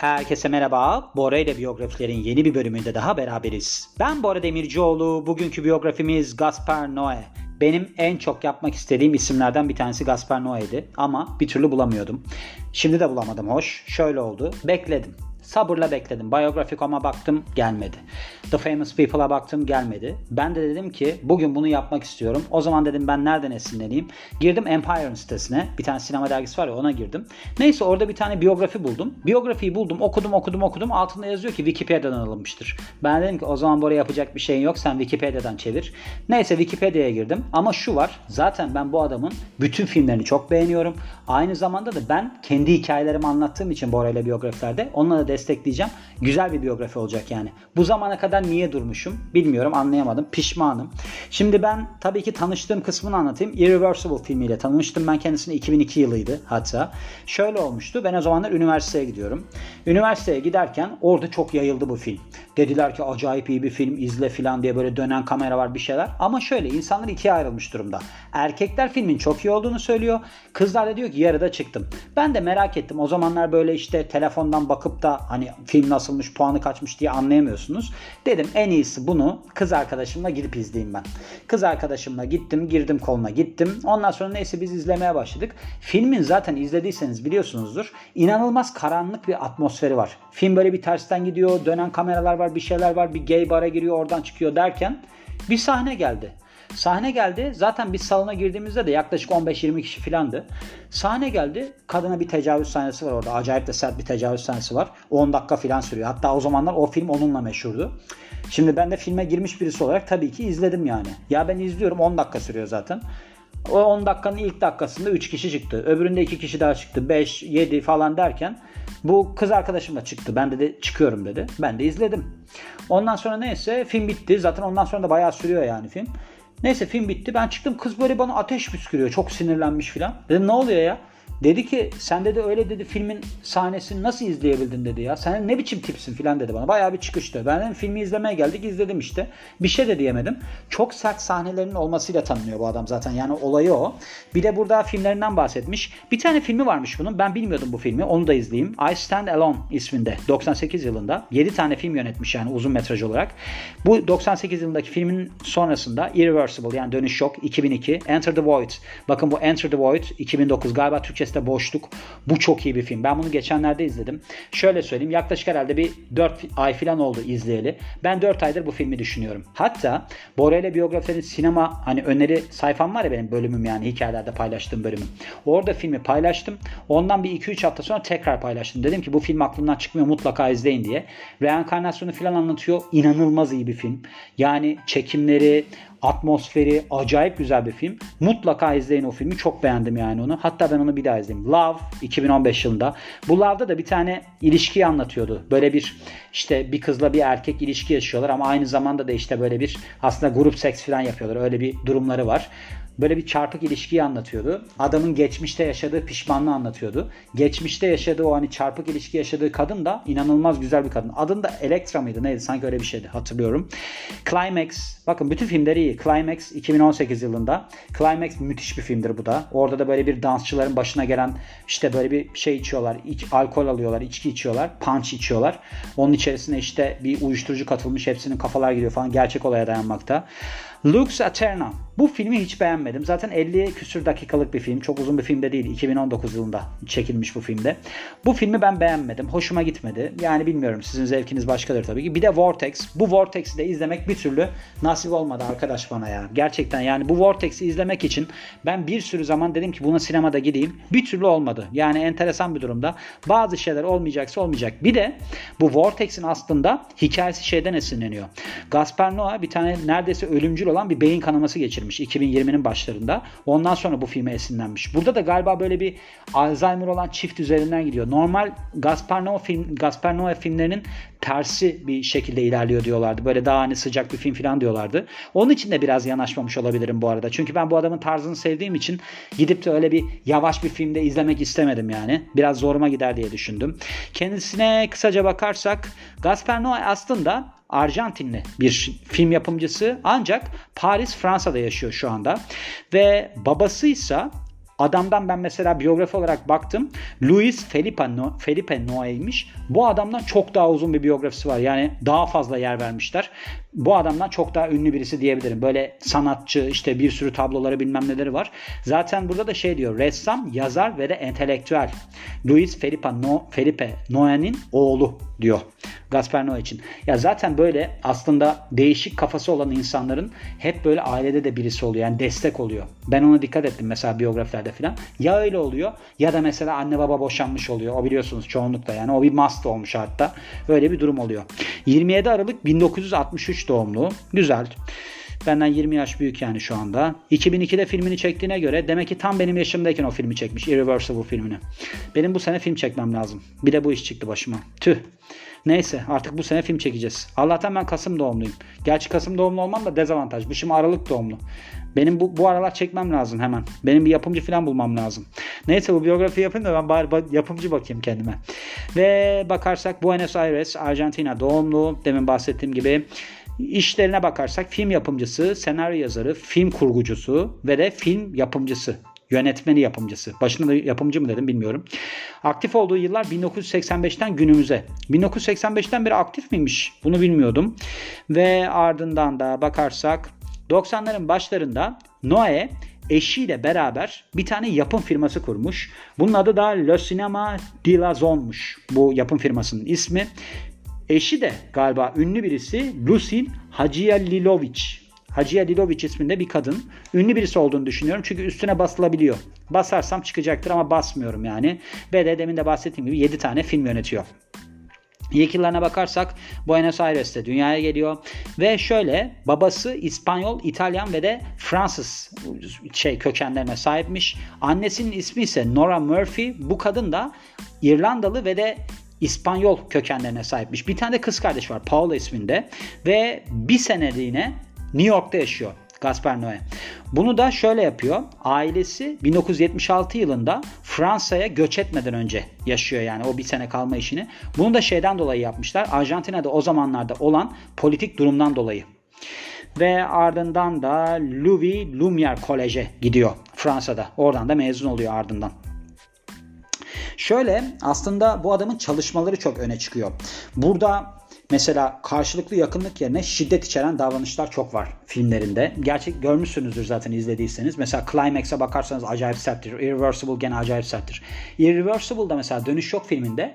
Herkese merhaba. Bora ile biyografilerin yeni bir bölümünde daha beraberiz. Ben Bora Demircioğlu. Bugünkü biyografimiz Gaspar Noé. Benim en çok yapmak istediğim isimlerden bir tanesi Gaspar Noé'di ama bir türlü bulamıyordum. Şimdi de bulamadım hoş. Şöyle oldu. Bekledim. Sabırla bekledim. Biography.com'a baktım gelmedi. The Famous People'a baktım gelmedi. Ben de dedim ki bugün bunu yapmak istiyorum. O zaman dedim ben nereden esinleneyim? Girdim Empire'ın sitesine. Bir tane sinema dergisi var ya ona girdim. Neyse orada bir tane biyografi buldum. Biyografiyi buldum okudum okudum okudum. Altında yazıyor ki Wikipedia'dan alınmıştır. Ben dedim ki o zaman buraya yapacak bir şeyin yok. Sen Wikipedia'dan çevir. Neyse Wikipedia'ya girdim. Ama şu var. Zaten ben bu adamın bütün filmlerini çok beğeniyorum. Aynı zamanda da ben kendi hikayelerimi anlattığım için Bora ile biyografilerde onunla da destekleyeceğim. Güzel bir biyografi olacak yani. Bu zamana kadar niye durmuşum bilmiyorum anlayamadım. Pişmanım. Şimdi ben tabii ki tanıştığım kısmını anlatayım. Irreversible filmiyle tanıştım. Ben kendisini 2002 yılıydı hatta. Şöyle olmuştu. Ben o zamanlar üniversiteye gidiyorum. Üniversiteye giderken orada çok yayıldı bu film. Dediler ki acayip iyi bir film izle filan diye böyle dönen kamera var bir şeyler. Ama şöyle insanlar ikiye ayrılmış durumda. Erkekler filmin çok iyi olduğunu söylüyor. Kızlar da diyor ki yarıda çıktım. Ben de merak ettim. O zamanlar böyle işte telefondan bakıp da hani film nasılmış, puanı kaçmış diye anlayamıyorsunuz. Dedim en iyisi bunu kız arkadaşımla gidip izleyeyim ben. Kız arkadaşımla gittim, girdim koluna gittim. Ondan sonra neyse biz izlemeye başladık. Filmin zaten izlediyseniz biliyorsunuzdur. İnanılmaz karanlık bir atmosferi var. Film böyle bir tersten gidiyor, dönen kameralar var, bir şeyler var, bir gay bara giriyor, oradan çıkıyor derken bir sahne geldi. Sahne geldi. Zaten biz salona girdiğimizde de yaklaşık 15-20 kişi filandı. Sahne geldi. Kadına bir tecavüz sahnesi var orada. Acayip de sert bir tecavüz sahnesi var. 10 dakika filan sürüyor. Hatta o zamanlar o film onunla meşhurdu. Şimdi ben de filme girmiş birisi olarak tabii ki izledim yani. Ya ben izliyorum 10 dakika sürüyor zaten. O 10 dakikanın ilk dakikasında 3 kişi çıktı. Öbüründe 2 kişi daha çıktı. 5, 7 falan derken bu kız arkadaşım da çıktı. Ben de, de çıkıyorum dedi. Ben de izledim. Ondan sonra neyse film bitti. Zaten ondan sonra da bayağı sürüyor yani film. Neyse film bitti. Ben çıktım kız böyle bana ateş püskürüyor. Çok sinirlenmiş filan. Dedim ne oluyor ya? Dedi ki sen dedi öyle dedi filmin sahnesini nasıl izleyebildin dedi ya. Sen ne biçim tipsin filan dedi bana. Bayağı bir çıkıştı. Ben dedim filmi izlemeye geldik izledim işte. Bir şey de diyemedim. Çok sert sahnelerin olmasıyla tanınıyor bu adam zaten. Yani olayı o. Bir de burada filmlerinden bahsetmiş. Bir tane filmi varmış bunun. Ben bilmiyordum bu filmi. Onu da izleyeyim. I Stand Alone isminde. 98 yılında. 7 tane film yönetmiş yani uzun metraj olarak. Bu 98 yılındaki filmin sonrasında Irreversible yani Dönüş Yok 2002. Enter the Void. Bakın bu Enter the Void 2009 galiba Türkçe Nefeste Boşluk. Bu çok iyi bir film. Ben bunu geçenlerde izledim. Şöyle söyleyeyim yaklaşık herhalde bir 4 ay falan oldu izleyeli. Ben 4 aydır bu filmi düşünüyorum. Hatta Bora ile biyografilerin sinema hani öneri sayfam var ya benim bölümüm yani hikayelerde paylaştığım bölümüm. Orada filmi paylaştım. Ondan bir 2-3 hafta sonra tekrar paylaştım. Dedim ki bu film aklımdan çıkmıyor mutlaka izleyin diye. Reenkarnasyonu falan anlatıyor. İnanılmaz iyi bir film. Yani çekimleri, atmosferi acayip güzel bir film. Mutlaka izleyin o filmi. Çok beğendim yani onu. Hatta ben onu bir daha izledim. Love 2015 yılında. Bu Love'da da bir tane ilişkiyi anlatıyordu. Böyle bir işte bir kızla bir erkek ilişki yaşıyorlar ama aynı zamanda da işte böyle bir aslında grup seks falan yapıyorlar. Öyle bir durumları var böyle bir çarpık ilişkiyi anlatıyordu. Adamın geçmişte yaşadığı pişmanlığı anlatıyordu. Geçmişte yaşadığı o hani çarpık ilişki yaşadığı kadın da inanılmaz güzel bir kadın. Adın da Elektra mıydı neydi sanki öyle bir şeydi hatırlıyorum. Climax bakın bütün filmleri iyi. Climax 2018 yılında. Climax müthiş bir filmdir bu da. Orada da böyle bir dansçıların başına gelen işte böyle bir şey içiyorlar. iç, alkol alıyorlar, içki içiyorlar, punch içiyorlar. Onun içerisine işte bir uyuşturucu katılmış. Hepsinin kafalar gidiyor falan. Gerçek olaya dayanmakta. Lux Aeterna. Bu filmi hiç beğenmedim. Zaten 50 küsür dakikalık bir film. Çok uzun bir film de değil. 2019 yılında çekilmiş bu filmde. Bu filmi ben beğenmedim. Hoşuma gitmedi. Yani bilmiyorum sizin zevkiniz başkadır tabii ki. Bir de Vortex. Bu Vortex'i de izlemek bir türlü nasip olmadı arkadaş bana ya. Gerçekten yani bu Vortex'i izlemek için ben bir sürü zaman dedim ki buna sinemada gideyim. Bir türlü olmadı. Yani enteresan bir durumda. Bazı şeyler olmayacaksa olmayacak. Bir de bu Vortex'in aslında hikayesi şeyden esinleniyor. Gaspar Noé bir tane neredeyse ölümcül olan bir beyin kanaması geçirmiş 2020'nin başlarında. Ondan sonra bu filme esinlenmiş. Burada da galiba böyle bir Alzheimer olan çift üzerinden gidiyor. Normal Gaspar Noé film Gaspar Noé filmlerinin tersi bir şekilde ilerliyor diyorlardı. Böyle daha hani sıcak bir film falan diyorlardı. Onun için de biraz yanaşmamış olabilirim bu arada. Çünkü ben bu adamın tarzını sevdiğim için gidip de öyle bir yavaş bir filmde izlemek istemedim yani. Biraz zoruma gider diye düşündüm. Kendisine kısaca bakarsak Gaspar Noé aslında Arjantinli bir film yapımcısı ancak Paris Fransa'da yaşıyor şu anda ve babası ise Adamdan ben mesela biyografi olarak baktım. Luis Felipe, no Felipe Noé'ymiş. Bu adamdan çok daha uzun bir biyografisi var. Yani daha fazla yer vermişler. Bu adamdan çok daha ünlü birisi diyebilirim. Böyle sanatçı işte bir sürü tabloları bilmem neleri var. Zaten burada da şey diyor. Ressam, yazar ve de entelektüel. Luis Felipe, no Felipe Noé'nin oğlu diyor. Gaspar Noé için. Ya zaten böyle aslında değişik kafası olan insanların hep böyle ailede de birisi oluyor. Yani destek oluyor. Ben ona dikkat ettim mesela biyografilerde falan. Ya öyle oluyor ya da mesela anne baba boşanmış oluyor. O biliyorsunuz çoğunlukla yani. O bir must olmuş hatta. Öyle bir durum oluyor. 27 Aralık 1963 doğumlu. Güzel. Benden 20 yaş büyük yani şu anda. 2002'de filmini çektiğine göre demek ki tam benim yaşımdayken o filmi çekmiş. Irreversible filmini. Benim bu sene film çekmem lazım. Bir de bu iş çıktı başıma. Tüh. Neyse artık bu sene film çekeceğiz. Allah'tan ben Kasım doğumluyum. Gerçi Kasım doğumlu olmam da dezavantaj. Bu şimdi Aralık doğumlu. Benim bu, bu aralar çekmem lazım hemen. Benim bir yapımcı falan bulmam lazım. Neyse bu biyografi yapayım da ben bari yapımcı bakayım kendime. Ve bakarsak Buenos Aires, Arjantina doğumlu. Demin bahsettiğim gibi. İşlerine bakarsak film yapımcısı, senaryo yazarı, film kurgucusu ve de film yapımcısı yönetmeni yapımcısı. Başında da yapımcı mı dedim bilmiyorum. Aktif olduğu yıllar 1985'ten günümüze. 1985'ten beri aktif miymiş? Bunu bilmiyordum. Ve ardından da bakarsak 90'ların başlarında Noé eşiyle beraber bir tane yapım firması kurmuş. Bunun adı da Le Cinema de la Zone'muş. Bu yapım firmasının ismi. Eşi de galiba ünlü birisi Lucin Hacıyalilovic. Hacıya Dilovic isminde bir kadın. Ünlü birisi olduğunu düşünüyorum. Çünkü üstüne basılabiliyor. Basarsam çıkacaktır ama basmıyorum yani. Ve de demin de bahsettiğim gibi 7 tane film yönetiyor. İlk yıllarına bakarsak Buenos Aires'te dünyaya geliyor ve şöyle babası İspanyol, İtalyan ve de Fransız şey kökenlerine sahipmiş. Annesinin ismi ise Nora Murphy. Bu kadın da İrlandalı ve de İspanyol kökenlerine sahipmiş. Bir tane de kız kardeş var Paula isminde ve bir seneliğine New York'ta yaşıyor Gaspar Noé. Bunu da şöyle yapıyor. Ailesi 1976 yılında Fransa'ya göç etmeden önce yaşıyor yani o bir sene kalma işini. Bunu da şeyden dolayı yapmışlar. Arjantina'da o zamanlarda olan politik durumdan dolayı. Ve ardından da Louis Lumière Kolej'e gidiyor Fransa'da. Oradan da mezun oluyor ardından. Şöyle aslında bu adamın çalışmaları çok öne çıkıyor. Burada Mesela karşılıklı yakınlık yerine şiddet içeren davranışlar çok var filmlerinde. Gerçek görmüşsünüzdür zaten izlediyseniz. Mesela Climax'a bakarsanız acayip serttir. Irreversible gene acayip serttir. Irreversible'da mesela Dönüş Yok filminde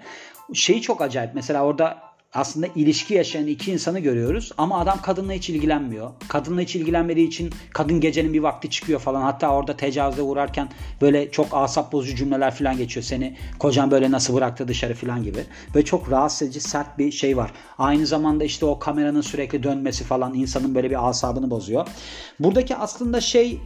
şeyi çok acayip. Mesela orada aslında ilişki yaşayan iki insanı görüyoruz ama adam kadınla hiç ilgilenmiyor. Kadınla hiç ilgilenmediği için kadın gecenin bir vakti çıkıyor falan. Hatta orada tecavüze uğrarken böyle çok asap bozucu cümleler falan geçiyor. Seni kocan böyle nasıl bıraktı dışarı falan gibi. Ve çok rahatsız edici sert bir şey var. Aynı zamanda işte o kameranın sürekli dönmesi falan insanın böyle bir asabını bozuyor. Buradaki aslında şey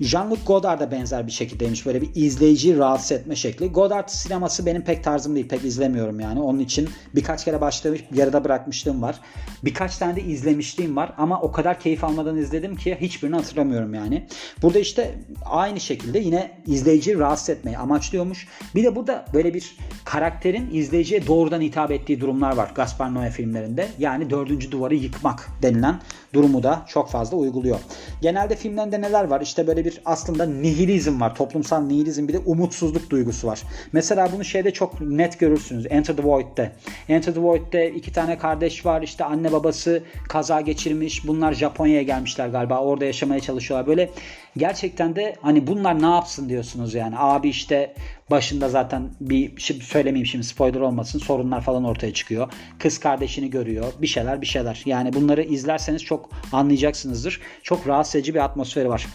Jean-Luc Godard da benzer bir şekildeymiş. Böyle bir izleyiciyi rahatsız etme şekli. Godard sineması benim pek tarzım değil. Pek izlemiyorum yani. Onun için birkaç kere başlamış, yarıda bırakmışlığım var. Birkaç tane de izlemişliğim var. Ama o kadar keyif almadan izledim ki hiçbirini hatırlamıyorum yani. Burada işte aynı şekilde yine izleyiciyi rahatsız etmeyi amaçlıyormuş. Bir de burada böyle bir karakterin izleyiciye doğrudan hitap ettiği durumlar var Gaspar Noé filmlerinde. Yani dördüncü duvarı yıkmak denilen durumu da çok fazla uyguluyor. Genelde filmlerinde neler var? İşte böyle bir aslında nihilizm var. Toplumsal nihilizm bir de umutsuzluk duygusu var. Mesela bunu şeyde çok net görürsünüz. Enter the Void'de. Enter the Void'de iki tane kardeş var. İşte anne babası kaza geçirmiş. Bunlar Japonya'ya gelmişler galiba. Orada yaşamaya çalışıyorlar. Böyle gerçekten de hani bunlar ne yapsın diyorsunuz yani. Abi işte başında zaten bir şey söylemeyeyim şimdi spoiler olmasın sorunlar falan ortaya çıkıyor. Kız kardeşini görüyor. Bir şeyler bir şeyler. Yani bunları izlerseniz çok anlayacaksınızdır. Çok rahatsız edici bir atmosferi var.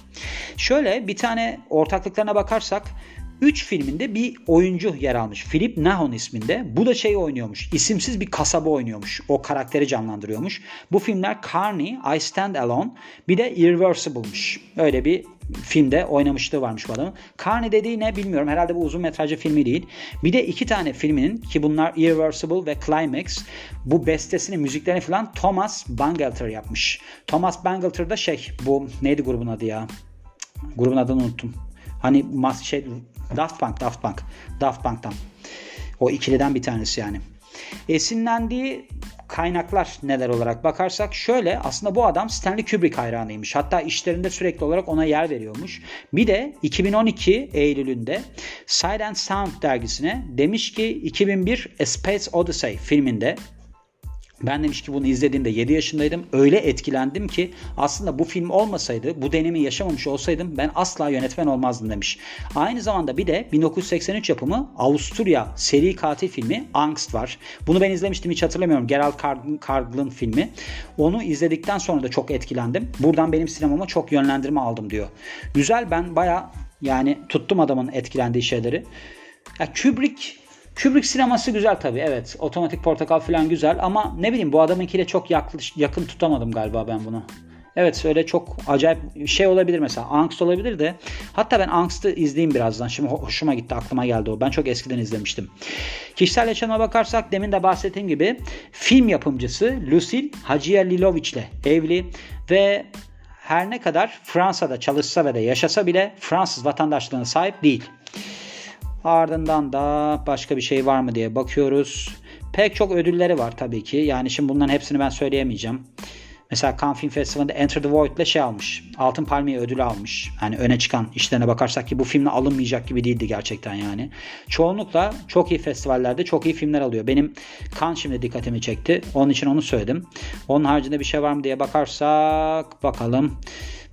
Şöyle bir tane ortaklıklarına bakarsak 3 filminde bir oyuncu yer almış. Philip Nahon isminde. Bu da şey oynuyormuş. İsimsiz bir kasaba oynuyormuş. O karakteri canlandırıyormuş. Bu filmler Carney, I Stand Alone bir de Irreversible'mış. Öyle bir filmde oynamışlığı varmış bu adamın. Carney dediği ne bilmiyorum. Herhalde bu uzun metrajlı filmi değil. Bir de iki tane filminin ki bunlar Irreversible ve Climax bu bestesini, müziklerini falan Thomas Bangalter yapmış. Thomas Bangalter da şey bu neydi grubun adı ya? Grubun adını unuttum. Hani mas şey Daft Punk, Daft Punk. Daft Punk'tan. O ikiliden bir tanesi yani. Esinlendiği kaynaklar neler olarak bakarsak şöyle aslında bu adam Stanley Kubrick hayranıymış. Hatta işlerinde sürekli olarak ona yer veriyormuş. Bir de 2012 Eylül'ünde Sight Sound dergisine demiş ki 2001 A Space Odyssey filminde ben demiş ki bunu izlediğimde 7 yaşındaydım. Öyle etkilendim ki aslında bu film olmasaydı, bu deneyimi yaşamamış olsaydım ben asla yönetmen olmazdım demiş. Aynı zamanda bir de 1983 yapımı Avusturya seri katil filmi Angst var. Bunu ben izlemiştim hiç hatırlamıyorum. Gerald Carglin filmi. Onu izledikten sonra da çok etkilendim. Buradan benim sinemama çok yönlendirme aldım diyor. Güzel ben baya yani tuttum adamın etkilendiği şeyleri. Ya Kubrick Kubrick sineması güzel tabii evet. Otomatik Portakal falan güzel ama ne bileyim bu adamınkiyle çok yakın tutamadım galiba ben bunu. Evet öyle çok acayip şey olabilir mesela. Angst olabilir de. Hatta ben Angst'ı izleyeyim birazdan. Şimdi hoşuma gitti aklıma geldi o. Ben çok eskiden izlemiştim. Kişisel yaşama bakarsak demin de bahsettiğim gibi film yapımcısı Lucille Haciyalilovic ile evli ve her ne kadar Fransa'da çalışsa ve de yaşasa bile Fransız vatandaşlığına sahip değil. Ardından da başka bir şey var mı diye bakıyoruz. Pek çok ödülleri var tabii ki. Yani şimdi bunların hepsini ben söyleyemeyeceğim. Mesela Cannes Film Festivali'nde Enter the Void ile şey almış. Altın Palmiye ödülü almış. Yani öne çıkan işlerine bakarsak ki bu filmle alınmayacak gibi değildi gerçekten yani. Çoğunlukla çok iyi festivallerde çok iyi filmler alıyor. Benim Cannes şimdi dikkatimi çekti. Onun için onu söyledim. Onun haricinde bir şey var mı diye bakarsak bakalım.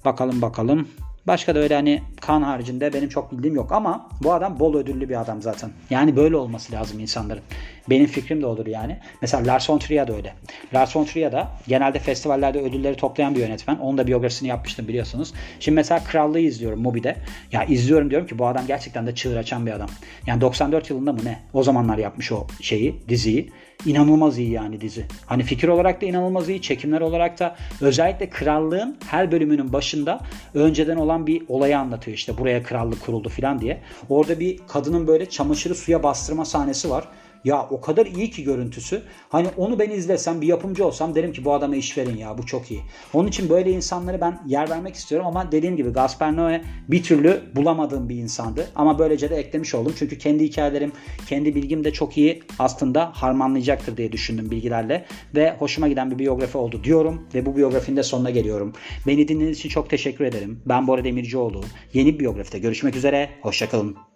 Bakalım bakalım. Başka da öyle hani kan haricinde benim çok bildiğim yok ama bu adam bol ödüllü bir adam zaten. Yani böyle olması lazım insanların. Benim fikrim de olur yani. Mesela Lars von Trier de öyle. Lars von Trier da genelde festivallerde ödülleri toplayan bir yönetmen. Onun da biyografisini yapmıştım biliyorsunuz. Şimdi mesela Krallığı izliyorum Mubi'de. Ya izliyorum diyorum ki bu adam gerçekten de çığır açan bir adam. Yani 94 yılında mı ne? O zamanlar yapmış o şeyi, diziyi. İnanılmaz iyi yani dizi. Hani fikir olarak da inanılmaz iyi. Çekimler olarak da özellikle krallığın her bölümünün başında önceden olan bir olayı anlatıyor. işte buraya krallık kuruldu falan diye. Orada bir kadının böyle çamaşırı suya bastırma sahnesi var. Ya o kadar iyi ki görüntüsü. Hani onu ben izlesem bir yapımcı olsam derim ki bu adama iş verin ya bu çok iyi. Onun için böyle insanları ben yer vermek istiyorum ama dediğim gibi Gaspar Noé bir türlü bulamadığım bir insandı. Ama böylece de eklemiş oldum. Çünkü kendi hikayelerim, kendi bilgim de çok iyi aslında harmanlayacaktır diye düşündüm bilgilerle. Ve hoşuma giden bir biyografi oldu diyorum. Ve bu biyografinin de sonuna geliyorum. Beni dinlediğiniz için çok teşekkür ederim. Ben Bora Demircioğlu. Yeni bir biyografide görüşmek üzere. Hoşçakalın.